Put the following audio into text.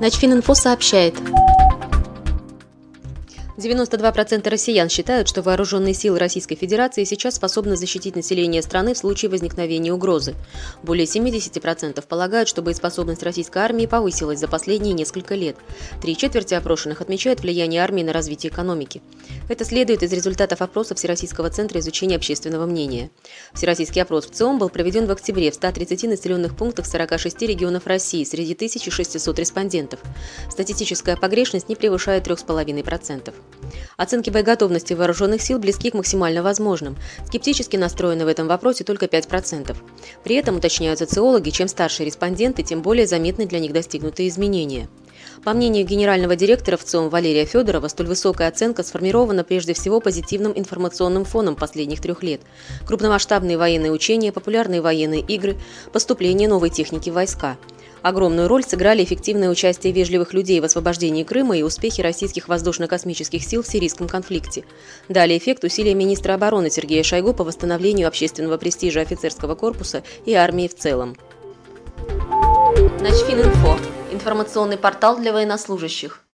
Начфининфо сообщает. 92% россиян считают, что вооруженные силы Российской Федерации сейчас способны защитить население страны в случае возникновения угрозы. Более 70% полагают, что боеспособность российской армии повысилась за последние несколько лет. Три четверти опрошенных отмечают влияние армии на развитие экономики. Это следует из результатов опроса Всероссийского центра изучения общественного мнения. Всероссийский опрос в ЦИОМ был проведен в октябре в 130 населенных пунктах 46 регионов России среди 1600 респондентов. Статистическая погрешность не превышает 3,5%. Оценки боеготовности вооруженных сил близки к максимально возможным. Скептически настроены в этом вопросе только 5%. При этом, уточняют социологи, чем старше респонденты, тем более заметны для них достигнутые изменения. По мнению генерального директора ВЦИОМ Валерия Федорова, столь высокая оценка сформирована прежде всего позитивным информационным фоном последних трех лет. Крупномасштабные военные учения, популярные военные игры, поступление новой техники войска – Огромную роль сыграли эффективное участие вежливых людей в освобождении Крыма и успехи российских воздушно-космических сил в сирийском конфликте. Далее эффект усилия министра обороны Сергея Шойгу по восстановлению общественного престижа офицерского корпуса и армии в целом. Начфининфо. Информационный портал для военнослужащих.